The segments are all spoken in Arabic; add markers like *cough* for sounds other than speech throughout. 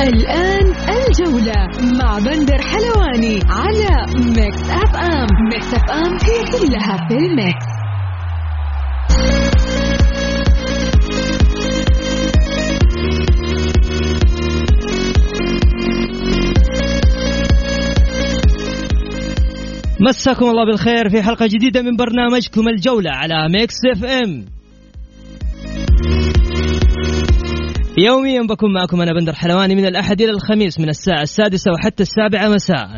الآن الجولة مع بندر حلواني على Mix FM Mix FM هي كلها في ال mix. مساكم الله بالخير في حلقة جديدة من برنامجكم الجولة على Mix FM يوميا بكون معكم أنا بندر حلواني من الأحد إلى الخميس من الساعة السادسة وحتى السابعة مساء.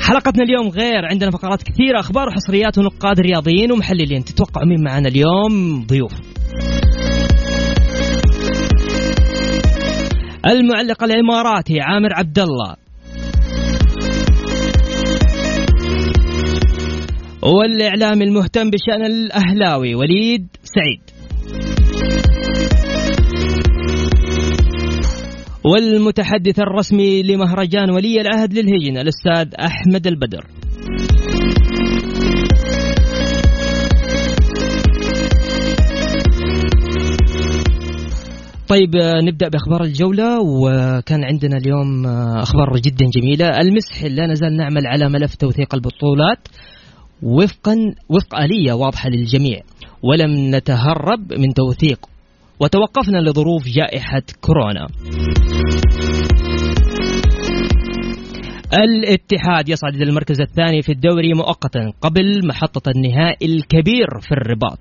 حلقتنا اليوم غير عندنا فقرات كثيرة أخبار وحصريات ونقاد رياضيين ومحللين. تتوقعوا مين معنا اليوم؟ ضيوف. المعلق الإماراتي عامر عبد الله والإعلامي المهتم بشأن الأهلاوي وليد سعيد. والمتحدث الرسمي لمهرجان ولي العهد للهجن الأستاذ أحمد البدر. طيب نبدأ بأخبار الجولة وكان عندنا اليوم آه، أخبار جدا جميلة. المسح لا نزال نعمل على ملف توثيق البطولات وفقا وفق آلية واضحة للجميع. ولم نتهرب من توثيق وتوقفنا لظروف جائحة كورونا. الاتحاد يصعد إلى المركز الثاني في الدوري مؤقتا قبل محطة النهائي الكبير في الرباط.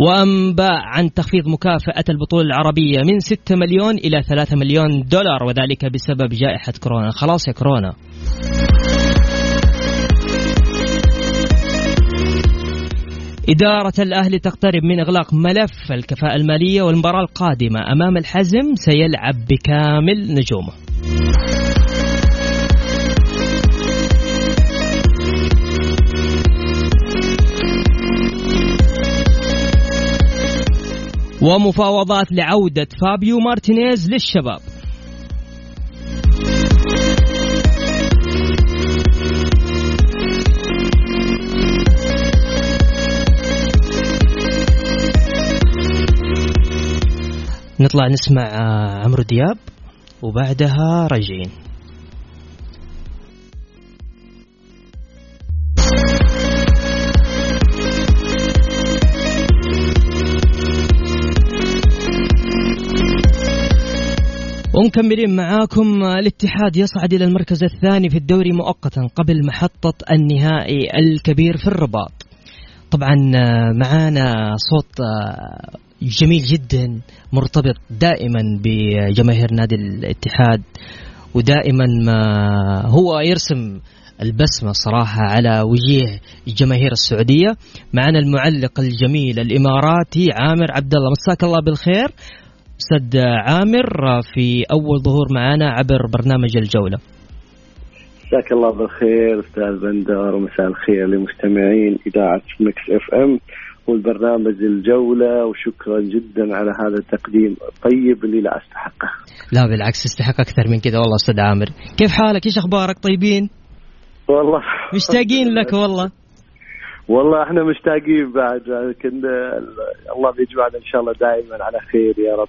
وأنباء عن تخفيض مكافأة البطولة العربية من 6 مليون إلى 3 مليون دولار وذلك بسبب جائحة كورونا. خلاص يا كورونا. إدارة الأهلي تقترب من إغلاق ملف الكفاءة المالية والمباراة القادمة أمام الحزم سيلعب بكامل نجومه. ومفاوضات لعودة فابيو مارتينيز للشباب. نطلع نسمع آه، عمرو دياب وبعدها راجعين ومكملين معاكم الاتحاد يصعد إلى المركز الثاني في الدوري مؤقتا قبل محطة النهائي الكبير في الرباط. طبعا آه، معانا صوت آه، جميل جدا مرتبط دائما بجماهير نادي الاتحاد ودائما ما هو يرسم البسمة صراحة على وجيه الجماهير السعودية. معنا المعلق الجميل الإماراتي عامر عبد الله مساك الله بالخير. أستاذ عامر في أول ظهور معنا عبر برنامج الجولة. مساك الله بالخير أستاذ بندر. ومساء الخير لمستمعين إذاعة Mix FM. والبرنامج الجولة وشكرا جدا على هذا التقديم. الطيب اللي لا أستحقه. لا بالعكس تستحق أكثر من كذا. والله أستاذ عامر. كيف حالك؟ إيش أخبارك؟ طيبين؟ والله. مشتاقين لك والله. والله إحنا مشتاقين بعد. لكن الله بيجمعنا إن شاء الله دائما على خير يا رب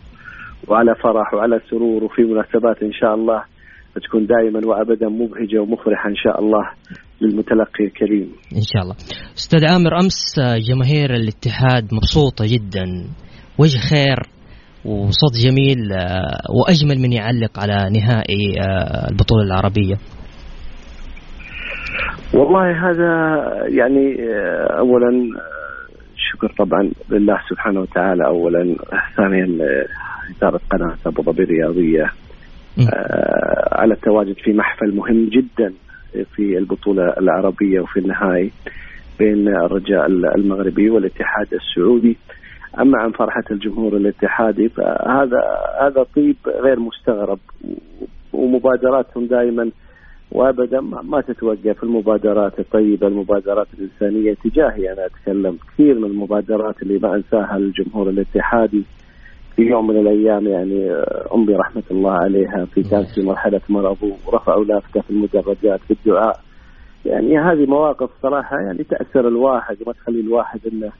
وعلى فرح وعلى سرور وفي مناسبات إن شاء الله تكون دائما وابدا مبهجة ومفرحة إن شاء الله. للمتلقي الكريم. إن شاء الله. أستاذ عامر أمس جماهير الاتحاد مبسوطة جدا. وجه خير وصوت جميل آه، وأجمل من يعلق على نهائي آه، البطولة العربية. والله هذا يعني آه، اولا آه، شكر طبعا لله سبحانه وتعالى. اولا ثانيا آه، إدارة قناة أبو ظبي الرياضية. آه، على التواجد في محفل مهم جدا. في البطولة العربية وفي النهائي بين الرجاء المغربي والاتحاد السعودي. أما عن فرحة الجمهور الاتحادي فهذا هذا طيب غير مستغرب ومبادراتهم دائما وابدا ما تتوقف المبادرات الطيبة المبادرات الإنسانية تجاهي. أنا أتكلم كثير من المبادرات اللي ما أنساها الجمهور الاتحادي. في يوم من الأيام يعني أمي رحمة الله عليها في كانت في مرحلة مرض ورفعوا لافته في المدرجات في الدعاء. يعني هذه مواقف صراحة يعني تأثر الواحد ما تخلي الواحد إنه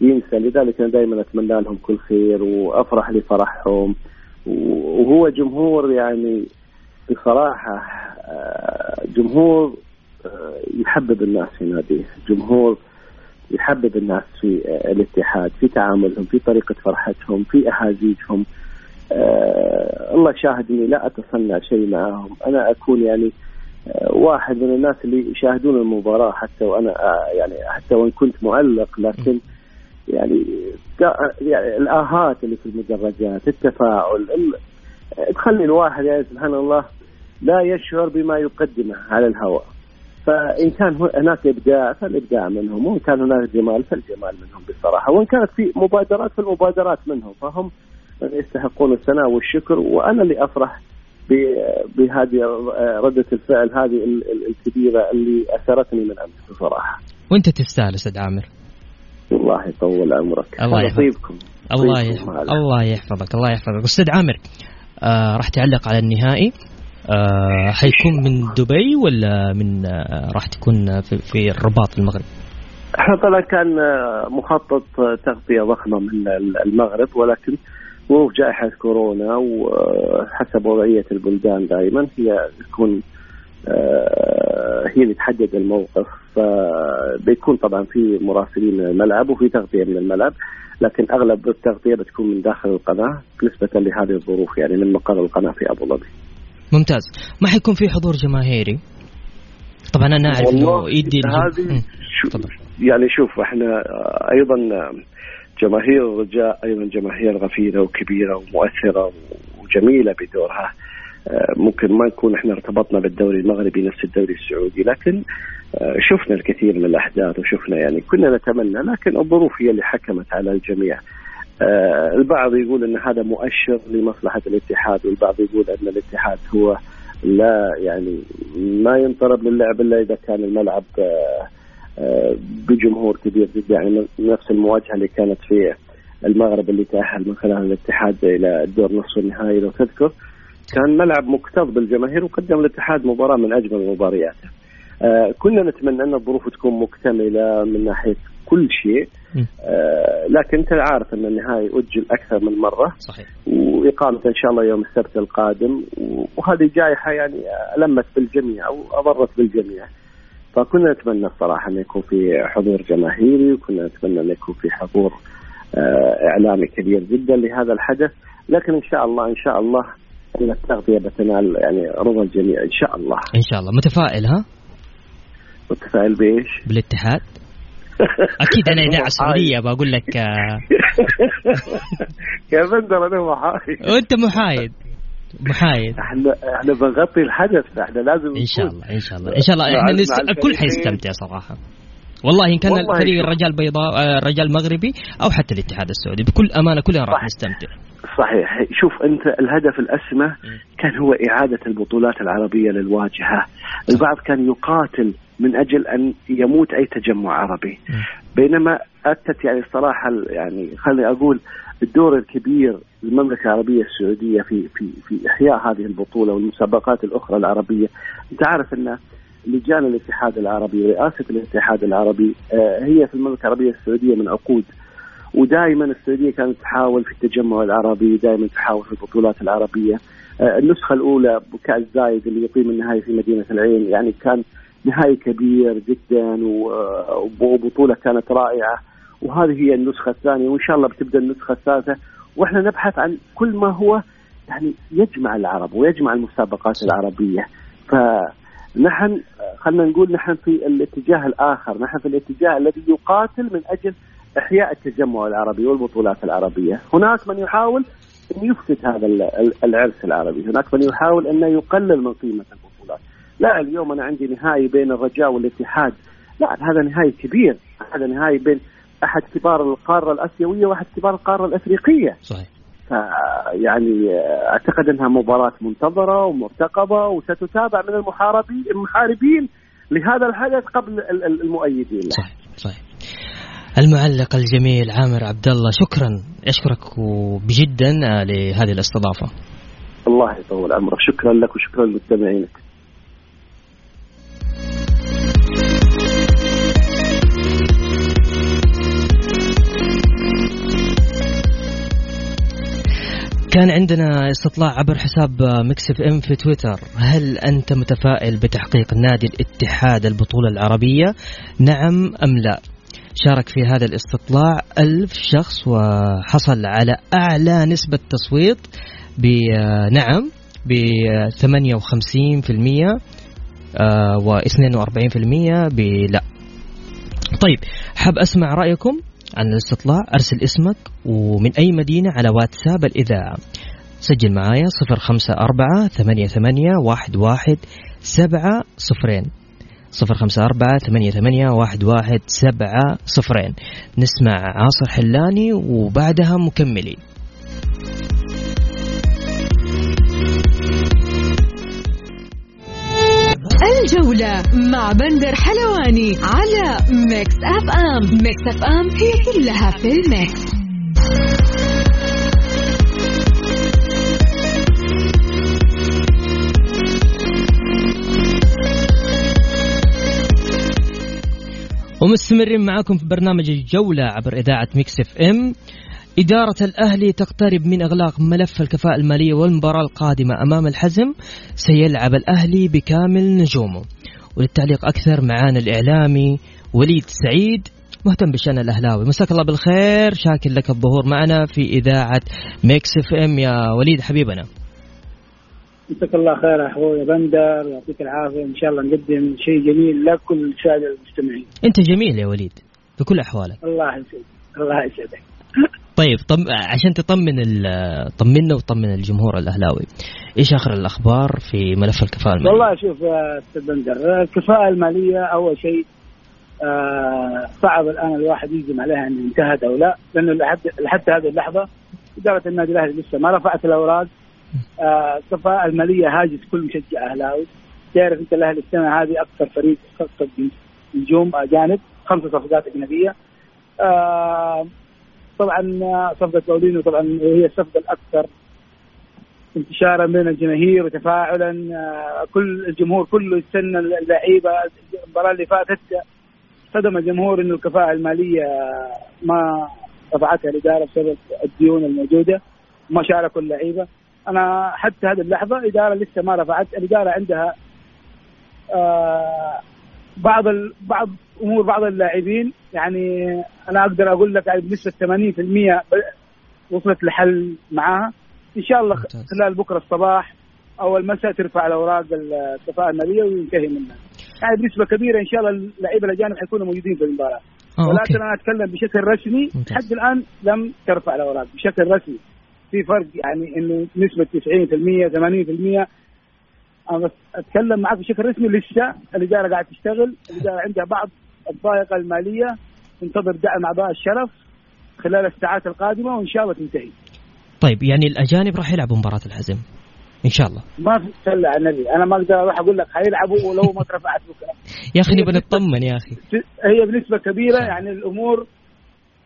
ينسى. لذلك أنا دائما أتمنى لهم كل خير وأفرح لفرحهم. وهو جمهور يعني بصراحة آه، جمهور آه، يحبب الناس في ناديه. جمهور يحبب الناس في آه، الاتحاد في تعاملهم في طريقة فرحتهم في أحازيجهم آه الله شاهد اني لا أتصنع شيء معاهم أنا أكون يعني آه واحد من الناس اللي يشاهدون المباراة حتى وأنا آه يعني حتى وإن كنت معلق لكن يعني, يعني الآهات اللي في المدرجات التفاعل تخلي الواحد يعني سبحان الله لا يشعر بما يقدمه على الهواء. فإن كان هناك إبداع فالإبداع منهم وإن كان هناك جمال فالجمال منهم بصراحة وإن كانت في مبادرات فالمبادرات منهم فهم يستحقون الثناء والشكر وأنا اللي أفرح بهذه ردة الفعل هذه الكبيرة اللي أثرتني من أمس بصراحة. وأنت تستاهل أستاذ عامر. الله يطول عمرك. الله يحفظك. الله يحفظك الله يحفظك الله يحفظك أستاذ عامر آه راح تعلق على النهائي آه حيكون من دبي ولا من آه راح تكون في, في الرباط المغرب؟ إحنا طبعا كان مخطط تغطية ضخمة من المغرب ولكن ظروف جائحة كورونا وحسب وضعية البلدان دائما هي تكون آه هي اللي تحدد الموقف فبيكون طبعا في مراسلين من الملعب وفي تغطية من الملعب لكن أغلب التغطية بتكون من داخل القناة نسبة لهذه الظروف يعني من مقر القناة في أبو ظبي. ممتاز. ما حيكون في حضور جماهيري؟ طبعا أنا أعرف إنه يدي هذه يعني شوف إحنا أيضا جماهير الرجاء أيضا جماهير غفيره وكبيرة ومؤثرة وجميلة بدورها. ممكن ما نكون إحنا ارتبطنا بالدوري المغربي نفس الدوري السعودي لكن شفنا الكثير من الأحداث وشفنا يعني كنا نتمنى لكن الظروف هي اللي حكمت على الجميع. آه البعض يقول إن هذا مؤشر لمصلحة الاتحاد والبعض يقول إن الاتحاد هو لا يعني ما ينطرب للعب إلا إذا كان الملعب آه آه بجمهور كبير جدا يعني نفس المواجهة اللي كانت في المغرب اللي تأهل من خلال الاتحاد إلى الدور نصف النهائي لو تذكر كان ملعب مكتظ بالجماهير وقدم الاتحاد مباراة من أجمل مبارياته. آه كنا نتمنى أن الظروف تكون مكتملة من ناحية كل شيء. آه لكن أنت عارف أن النهائي أجل أكثر من مرة. صحيح. واقامته إن شاء الله يوم السبت القادم. وهذه جائحة يعني ألمت بالجميع أو أضرت بالجميع. فكنا نتمنى الصراحة انه يكون في حضور جماهيري وكنا نتمنى انه يكون في حضور آه إعلامي كبير جدا لهذا الحدث. لكن إن شاء الله إن شاء الله أن التغطيه بتنال يعني رضا الجميع إن شاء الله. إن شاء الله. متفائل ها؟ متفائل بإيش؟ بالاتحاد؟ أكيد أنا إذاعة *laughs* سعودية بقول لك *laughs* يا بندر أنا محايد. وأنت محايد. محايد. إحنا إحنا بنغطي الحدث إحنا لازم إن شاء الله إن شاء الله إن شاء الله. إحنا نس... الكل حيستمتع صراحة. والله إن كان الفريق الرجال بيضاء الرجال المغربي أو حتى الاتحاد السعودي بكل أمانة كلنا راح نستمتع. صحيح. شوف أنت الهدف الأسمى كان هو إعادة البطولات العربية للواجهة. البعض كان يقاتل من أجل أن يموت أي تجمع عربي. بينما أتت يعني الصراحة يعني خليني أقول الدور الكبير للمملكه العربية السعودية في في في إحياء هذه البطولة والمسابقات الأخرى العربية. أنت عارف أن لجان الاتحاد العربي ورئاسة الاتحاد العربي هي في المملكة العربية السعودية من عقود ودائما السعودية كانت تحاول في التجمع العربي دائما تحاول في البطولات العربية. النسخة الأولى بكاس زايد اللي يقيم النهائي في مدينة العين يعني كان نهائي كبير جدا وبطولة كانت رائعة. وهذه هي النسخة الثانية وإن شاء الله بتبدأ النسخة الثالثة. وإحنا نبحث عن كل ما هو يعني يجمع العرب ويجمع المسابقات العربية. فنحن خلينا نقول نحن في الاتجاه الآخر. نحن في الاتجاه الذي يقاتل من أجل إحياء التجمع العربي والبطولات العربية. هناك من يحاول أن يفسد هذا العرس العربي. هناك من يحاول انه يقلل من قيمة البطولات. لا اليوم أنا عندي نهائي بين الرجاء والاتحاد. لا هذا نهائي كبير. هذا نهائي بين أحد كبار القارة الأسيوية وأحد كبار القارة الأفريقية. صحيح. يعني أعتقد أنها مباراة منتظرة ومرتقبة وستتابع من المحاربين المحاربين لهذا الحدث قبل المؤيدين. له. صحيح صحيح. المعلق الجميل عامر عبد الله شكرا. أشكرك بجدا لهذه الاستضافة. الله يطول عمرك. شكرا لك وشكرا لمستمعينك كان عندنا استطلاع عبر حساب مكسف ام في تويتر. هل أنت متفائل بتحقيق نادي الاتحاد البطولة العربية؟ نعم أم لا؟ شارك في هذا الاستطلاع ألف شخص وحصل على أعلى نسبة تصويت بنعم ب 58% و 42% بلا طيب حاب أسمع رأيكم عن الاستطلاع؟ أرسل اسمك ومن أي مدينة على واتساب الإذاعة. سجل معايا صفر خمسة أربعة ثمانية ثمانية واحد واحد سبعة صفرين. صفر خمسة أربعة ثمانية ثمانية واحد واحد سبعة صفرين. نسمع عاصي الحلاني وبعدها مكملين الجولة مع بندر حلواني على Mix FM Mix FM هي كلها في ال mix ومستمرين معاكم في برنامج الجولة عبر إذاعة Mix FM. إدارة الأهلي تقترب من إغلاق ملف الكفاءة المالية والمباراة القادمة أمام الحزم. سيلعب الأهلي بكامل نجومه. وللتعليق أكثر معانا الإعلامي وليد سعيد مهتم بشأن الأهلاوي. مساك الله بالخير. شاكر لك الظهور معنا في إذاعة Mix FM. يا وليد حبيبنا. مساك الله خير أخوي بندر يعطيك العافية إن شاء الله نقدم شيء جميل لكل السادة المستمعين. أنت جميل يا وليد في كل أحوالك. الله يسعدك الله يسعدك. *laughs* طيب طم... عشان تطمن ال... طمنا وطمن الجمهور الأهلاوي إيش آخر الأخبار في ملف الكفاءة المالية؟ والله شوف يا أستاذ بندر الكفاءة المالية أول شيء آه صعب الآن الواحد يجزم عليها إن انتهت أو لا لأنه لحد لحد هذه اللحظة إدارة النادي الأهلي لسه ما رفعت الأوراق الكفاءة المالية هاجس كل مشجع أهلاوي. تعرف أنت الأهلي السنة هذه أكثر فريق صفقة نجوم أجانب خمسة صفقات أجنبية. آه طبعا صفقة باولينو طبعا هي الصفقة الأكثر انتشارا بين الجماهير وتفاعلا. آه كل الجمهور كله يستنى اللعيبة. المباراة اللي فاتت صدم الجمهور إنه الكفاءة المالية ما رفعتها الإدارة بسبب الديون الموجودة. ما شاركوا اللعيبة. أنا حتى هذه اللحظة الاداره لسه ما رفعت. الإدارة عندها آه بعض ال... بعض أمور بعض اللاعبين. يعني أنا أقدر أقول لك يعني بنسبة 80% وصلت لحل معاها. إن شاء الله خلال بكرة الصباح أو المساء ترفع الأوراق الكفاءه المالية وينتهي منها. يعني بنسبة كبيرة إن شاء الله اللعيبة الأجانب حيكونوا موجودين في المباراة. آه ولكن أوكي. أنا أتكلم بشكل رسمي. لحد الآن لم ترفع الأوراق بشكل رسمي. في فرق يعني إنه نسبة 90% 80% أنا أتكلم معك بشكل رسمي لسه الإدارة قاعدة تشتغل. الإدارة عندها بعض الضائقة المالية تنتظر دعم أعضاء الشرف خلال الساعات القادمة وإن شاء الله تنتهي. طيب يعني الأجانب راح يلعبوا مباراة الحزم إن شاء الله. ما في صلى على النبي. أنا ما أقدر أروح أقول لك حيلعبوا ولو ما اترفعت بكرة. *laughs* يا أخي نبغى نطمن يا أخي. هي بنسبة كبيرة يعني الأمور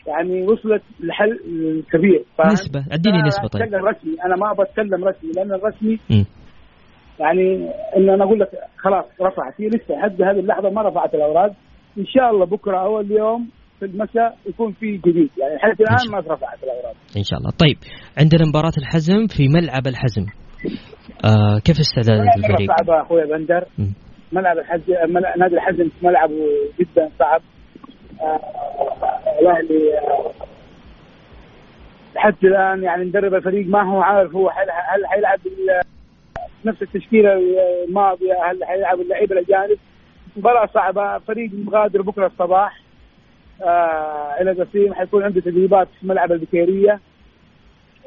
يعني وصلت لحل كبير. نسبة. اديني نسبة طيب. أتكلم رسمي. أنا ما بتكلم رسمي لأن الرسمي م. يعني إن أنا أقول لك خلاص رفعت. هي لسه لحد هذه اللحظة ما رفعت الأوراق. إن شاء الله بكرة أو اليوم في المساء يكون في جديد. يعني لحد الآن ما رفعت الأوراق. إن شاء الله. طيب عندنا مباراة الحزم في ملعب الحزم. آه كيف استعداد الفريق؟ صعبه أخوي بندر. ملعب الحزم نادي الحزم ملعبه جدا صعب. الاهلي آه، لحد الآن يعني مدرب الفريق ما هو عارف هو هل حيلعب نفس التشكيلة الماضية هل حيلعب اللعيبه الاجانب مباراة صعبة فريق مغادر بكرة الصباح. آه إلى قصيم حيكون عنده تدريبات في ملعب البكيرية.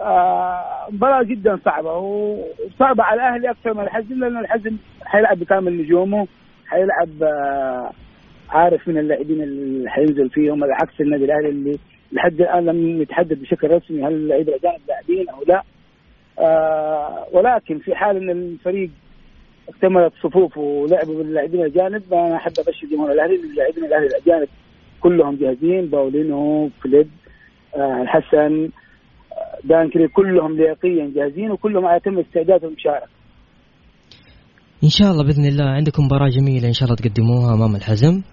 آه مباراة جدا صعبة وصعبة على الأهلي أكثر من الحزم لأن الحزم حيلعب بكامل نجومه حيلعب آه عارف من اللاعبين اللي حينزل فيهم على عكس النادي الأهلي اللي لحد الآن لم يتحدد بشكل رسمي هل اللعيبة الاجانب لاعبين أو لا. آه ولكن في حال إن الفريق اكتملت صفوفه ولعبوا باللاعبين الأجانب أنا أحب أبشر جمهور الأهلي إن اللاعبين الأهلي الأجانب كلهم جاهزين باولينو فليب آه الحسن آه، دانكري كلهم لياقيا جاهزين وكلهم على تم استعداد المشاركه إن شاء الله بإذن الله عندكم مباراة جميلة إن شاء الله تقدموها أمام الحزم.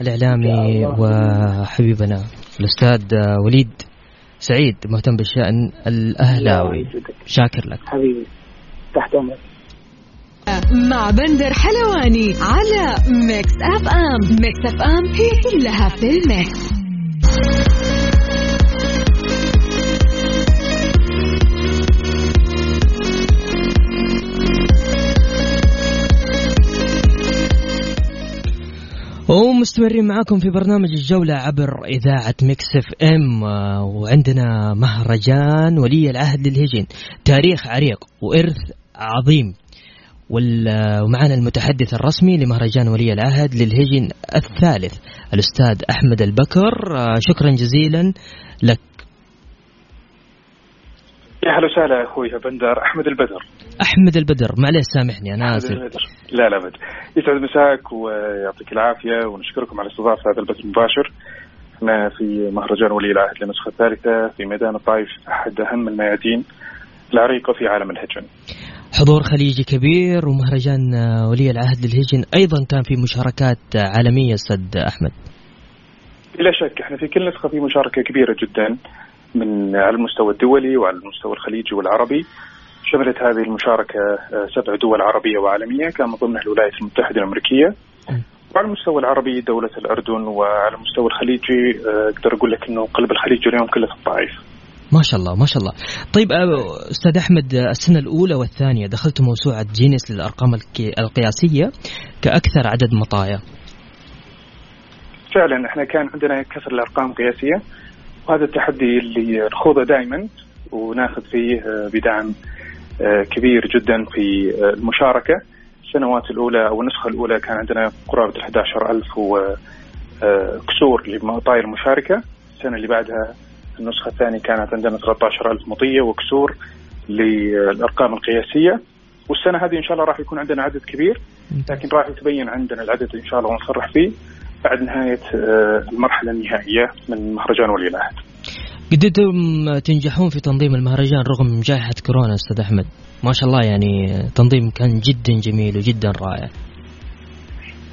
الإعلامي وحبيبنا الأستاذ وليد سعيد مهتم بالشأن الأهلاوي. شاكر لك. حبيبي تحت أمرك. مع بندر حلواني على Mix FM Mix FM هي كلها في ال mix ومستمرين معاكم في برنامج الجولة عبر إذاعة Mix FM وعندنا مهرجان ولي العهد للهجن تاريخ عريق وإرث عظيم ومعنا المتحدث الرسمي لمهرجان ولي العهد للهجن الثالث الأستاذ أحمد البكر شكرا جزيلا لك يا أهلا وسهلا أخوي بندر. أحمد البدر. أحمد البدر. معليش سامحني أنا آسف. لا لا بد يسعد مساك ويعطيك العافية ونشكركم على استضافة هذا البث المباشر. إحنا في مهرجان ولي العهد للنسخه الثالثه في ميدان الطائف أحد أهم الميادين العريقة في عالم الهجن. حضور خليجي كبير ومهرجان ولي العهد للهجن أيضا كان في مشاركات عالمية أستاذ أحمد. بلا شك إحنا في كل نسخة في مشاركة كبيرة جدا. من على المستوى الدولي وعلى المستوى الخليجي والعربي. شملت هذه المشاركة آه، سبع دول عربية وعالمية كان من ضمنها الولايات المتحدة الأمريكية. وعلى المستوى العربي دولة الأردن وعلى المستوى الخليجي آه، أقدر أقول لك أنه قلب الخليج اليوم كله الطائف ما شاء الله ما شاء الله. طيب آه، أستاذ أحمد السنة الأولى والثانية دخلت موسوعة جينيس للأرقام القياسية كأكثر عدد مطايا. فعلا إحنا كان عندنا كثر الأرقام القياسيه وهذا التحدي اللي نخوضه دائما وناخذ فيه آه، بدعم آه، كبير جدا في آه، المشاركة. السنوات الأولى أو النسخة الأولى كان عندنا قرابة ال 11000 وكسور لمطايا المشاركة. السنة اللي بعدها النسخة الثانية كانت عندنا 13000 مطية وكسور للأرقام القياسية. والسنة هذه إن شاء الله راح يكون عندنا عدد كبير لكن راح يتبين عندنا العدد إن شاء الله ونصرح فيه. بعد نهاية المرحلة النهائية من مهرجان ولي العهد. قدرتم تنجحون في تنظيم المهرجان رغم جائحة كورونا أستاذ أحمد؟ ما شاء الله يعني تنظيم كان جدا جميل وجدا رائع.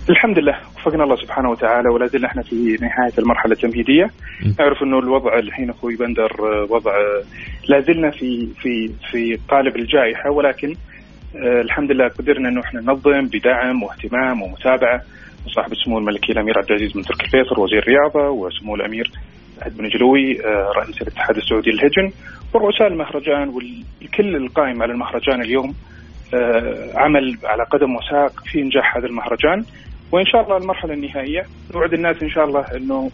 الحمد لله. وفقنا الله سبحانه وتعالى ولا زلنا إحنا في نهاية المرحلة التمهيدية. نعرف إنه الوضع الحين أخوي بندر وضع لا زلنا في في في قالب الجائحة ولكن آه، الحمد لله قدرنا إنه إحنا ننظم بدعم واهتمام ومتابعة. صاحب السمو الملكي الأمير عبد العزيز بن تركي الفيصل وزير الرياضة وسمو الأمير سعد بن جلوي آه، رئيس الاتحاد السعودي للهجن ورؤساء المهرجان والكل القائم على المهرجان اليوم آه، عمل على قدم وساق في إنجاح هذا المهرجان وإن شاء الله المرحلة النهائية نوعد الناس إن شاء الله إنه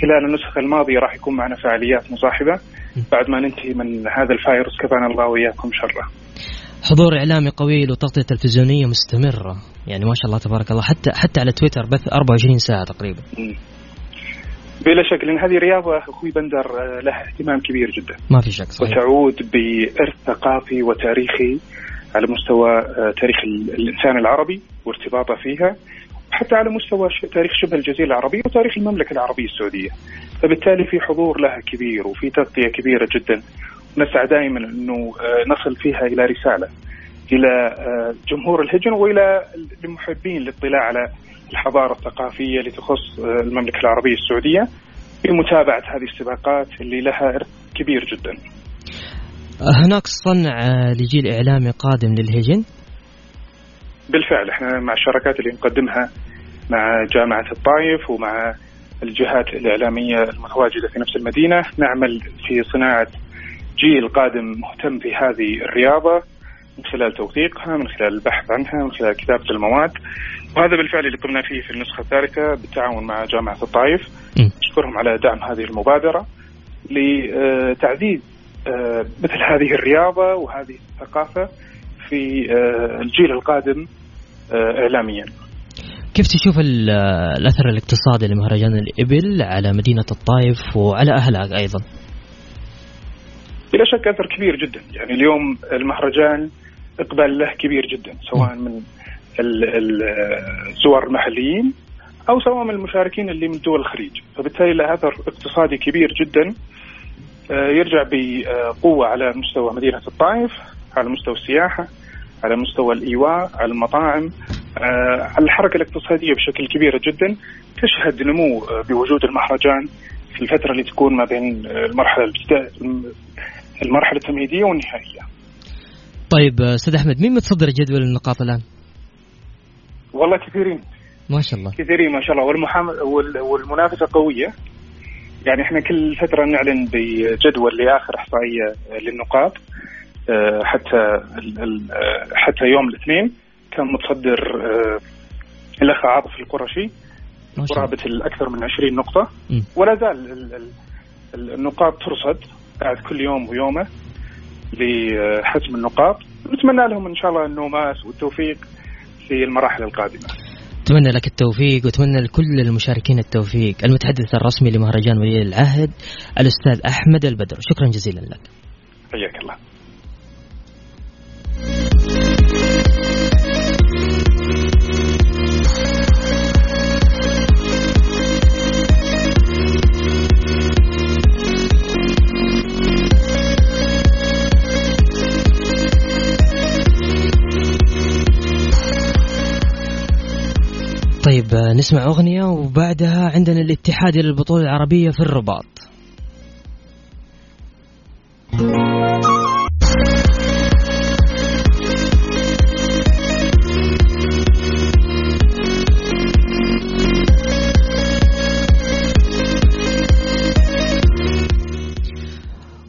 خلال النسخة الماضية راح يكون معنا فعاليات مصاحبة بعد ما ننتهي من هذا الفايروس كفانا الله وإياكم شره. حضور إعلامي قوي وتغطيه تلفزيونية مستمرة. يعني ما شاء الله تبارك الله. حتى حتى على تويتر بث 24 ساعة تقريبا. بلا شك لأن هذه رياضة أخوي بندر لها اهتمام كبير جدا. ما في شك صحيح. وتعود بإرث ثقافي وتاريخي على مستوى آه، تاريخ الإنسان العربي وارتباطه فيها حتى على مستوى تاريخ شبه الجزيرة العربية وتاريخ المملكة العربية السعودية. فبالتالي في حضور لها كبير وفي تغطية كبيرة جدا. نسعى دائما إنه آه، نصل فيها إلى رسالة إلى جمهور الهجن وإلى المحبين الاطلاع على الحضارة الثقافية اللي تخص آه، المملكة العربية السعودية بمتابعة هذه السباقات اللي لها إرث كبير جدا. هناك صنع آه، لجيل إعلامي قادم للهجن؟ بالفعل إحنا مع الشراكات اللي نقدمها مع جامعة الطايف ومع الجهات الإعلامية المتواجدة في نفس المدينة نعمل في صناعة جيل قادم مهتم في هذه الرياضة من خلال توثيقها من خلال البحث عنها من خلال كتابة المواد. وهذا بالفعل اللي قمنا فيه في النسخة الثالثة بالتعاون مع جامعة الطائف. أشكرهم على دعم هذه المبادرة لتعزيز آه، مثل هذه الرياضة وهذه الثقافة في آه، الجيل القادم آه، إعلاميا. كيف تشوف ال- الأثر الاقتصادي لمهرجان الإبل على مدينة الطائف وعلى أهلها أيضا؟ بلا شك أثر كبير جدا. يعني اليوم المهرجان إقبال له كبير جدا سواء من ال- ال- الزوار المحليين أو سواء من المشاركين اللي من دول الخليج. فبالتالي له أثر اقتصادي كبير جدا. آه، يرجع بقوة على مستوى مدينة الطائف على مستوى السياحة على مستوى الإيواء على المطاعم. آه، على الحركة الاقتصادية بشكل كبير جدا. تشهد نمو آه، بوجود المهرجان في الفترة اللي تكون ما بين المرحلة المرحلة التمهيدية والنهائية. طيب أستاذ أحمد مين متصدر جدول النقاط الآن؟ والله كثيرين. ما شاء الله. كثيرين ما شاء الله. والمحام... وال... والمنافسة قوية. يعني إحنا كل فترة نعلن بجدول لآخر إحصائية للنقاط. آه، حتى ال... ال... آه، حتى يوم الاثنين كان متصدر آه، الأخ عاطف القرشي قرابه الأكثر من 20 نقطة. ولا زال ال... ال... ال- النقاط ترصد. بعد كل يوم ويومه لحسم النقاط. نتمنى لهم إن شاء الله النوماس والتوفيق في المراحل القادمة. أتمنى لك التوفيق وأتمنى لكل المشاركين التوفيق. المتحدث الرسمي لمهرجان ولي العهد الأستاذ أحمد البدر. شكرا جزيلا لك. حياك الله. طيب نسمع أغنية وبعدها عندنا الاتحادي للبطولة العربية في الرباط.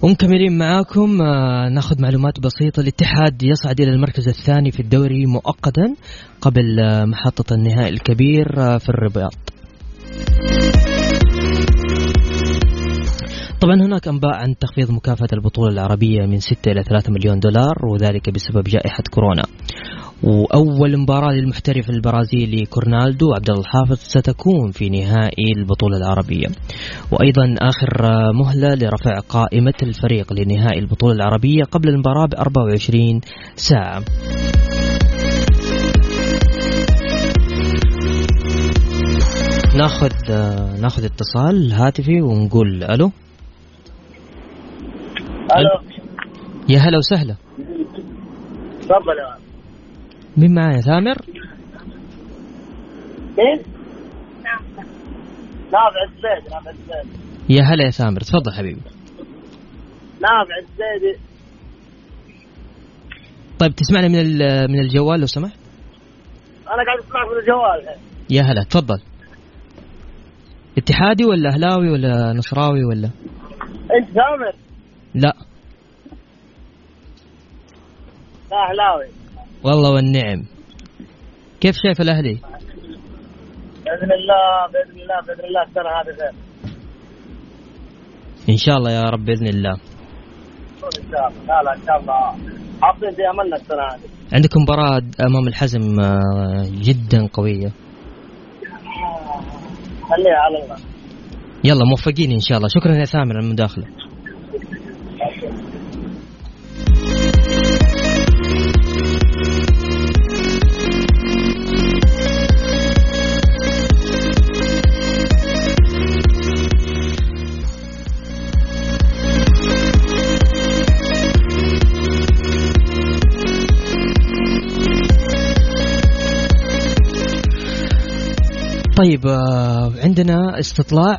ومكملين معاكم. آه، ناخذ معلومات بسيطة. الاتحاد يصعد إلى المركز الثاني في الدوري مؤقتا قبل آه، محطة النهائي الكبير آه، في الرباط. طبعا هناك أنباء عن تخفيض مكافأة البطولة العربية من 6 إلى 3 مليون دولار وذلك بسبب جائحة كورونا. وأول مباراة للمحترف البرازيلي كورنالدو عبد الله الحافظ ستكون في نهائي البطولة العربية. وأيضا آخر آه، مهلة لرفع قائمة الفريق لنهائي البطولة العربية قبل المباراة ب 24 ساعة. ناخذ ناخذ اتصال هاتفي ونقول ألو ألو يا هلا وسهلا تفضل يا. مين معايا؟ ثامر مين؟ نافع الزبيدي نافع الزبيدي يا هلا يا ثامر تفضل حبيبي. نافع الزبيدي طيب تسمعنا من ال- من الجوال لو سمحت؟ أنا قاعد أسمعك من الجوال. يا هلا تفضل. اتحادي ولا أهلاوي ولا نصراوي ولا؟ أنت سامر؟ لا. لا أهلاوي. والله والنعم. كيف شايف الأهلي؟ بإذن الله بإذن الله بإذن الله السنة هذه خير إن شاء الله يا رب بإذن الله. إن شاء الله. لا لا إن شاء الله. حاطين في أملنا السنة هذه. عندكم مباراة أمام الحزم آه، جدا قوية. خليها على الله. يلا موفقين إن شاء الله. شكرا يا ثامر على المداخلة. طيب آه، عندنا استطلاع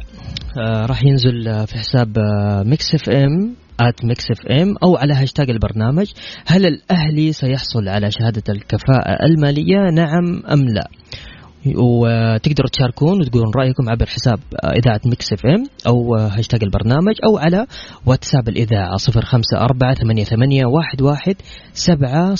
آه، راح ينزل آه، في حساب Mix FM at Mix FM أو على هاشتاج البرنامج. هل الأهلي سيحصل على شهادة الكفاءة المالية؟ نعم أم لا؟ وتقدروا تشاركون وتقولون رأيكم عبر حساب إذاعة Mix FM أو هاشتاج البرنامج أو على واتساب الإذاعة 054 88 11 7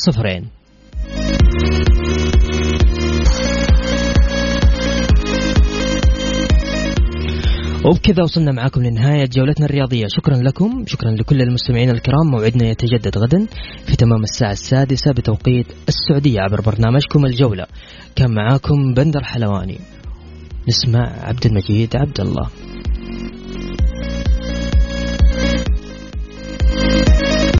وبكذا وصلنا معاكم لنهاية جولتنا الرياضية. شكرا لكم. شكرا لكل المستمعين الكرام. موعدنا يتجدد غدا في تمام الساعة السادسة بتوقيت السعودية عبر برنامجكم الجولة. كان معاكم بندر حلواني. نسمع عبد المجيد عبد الله.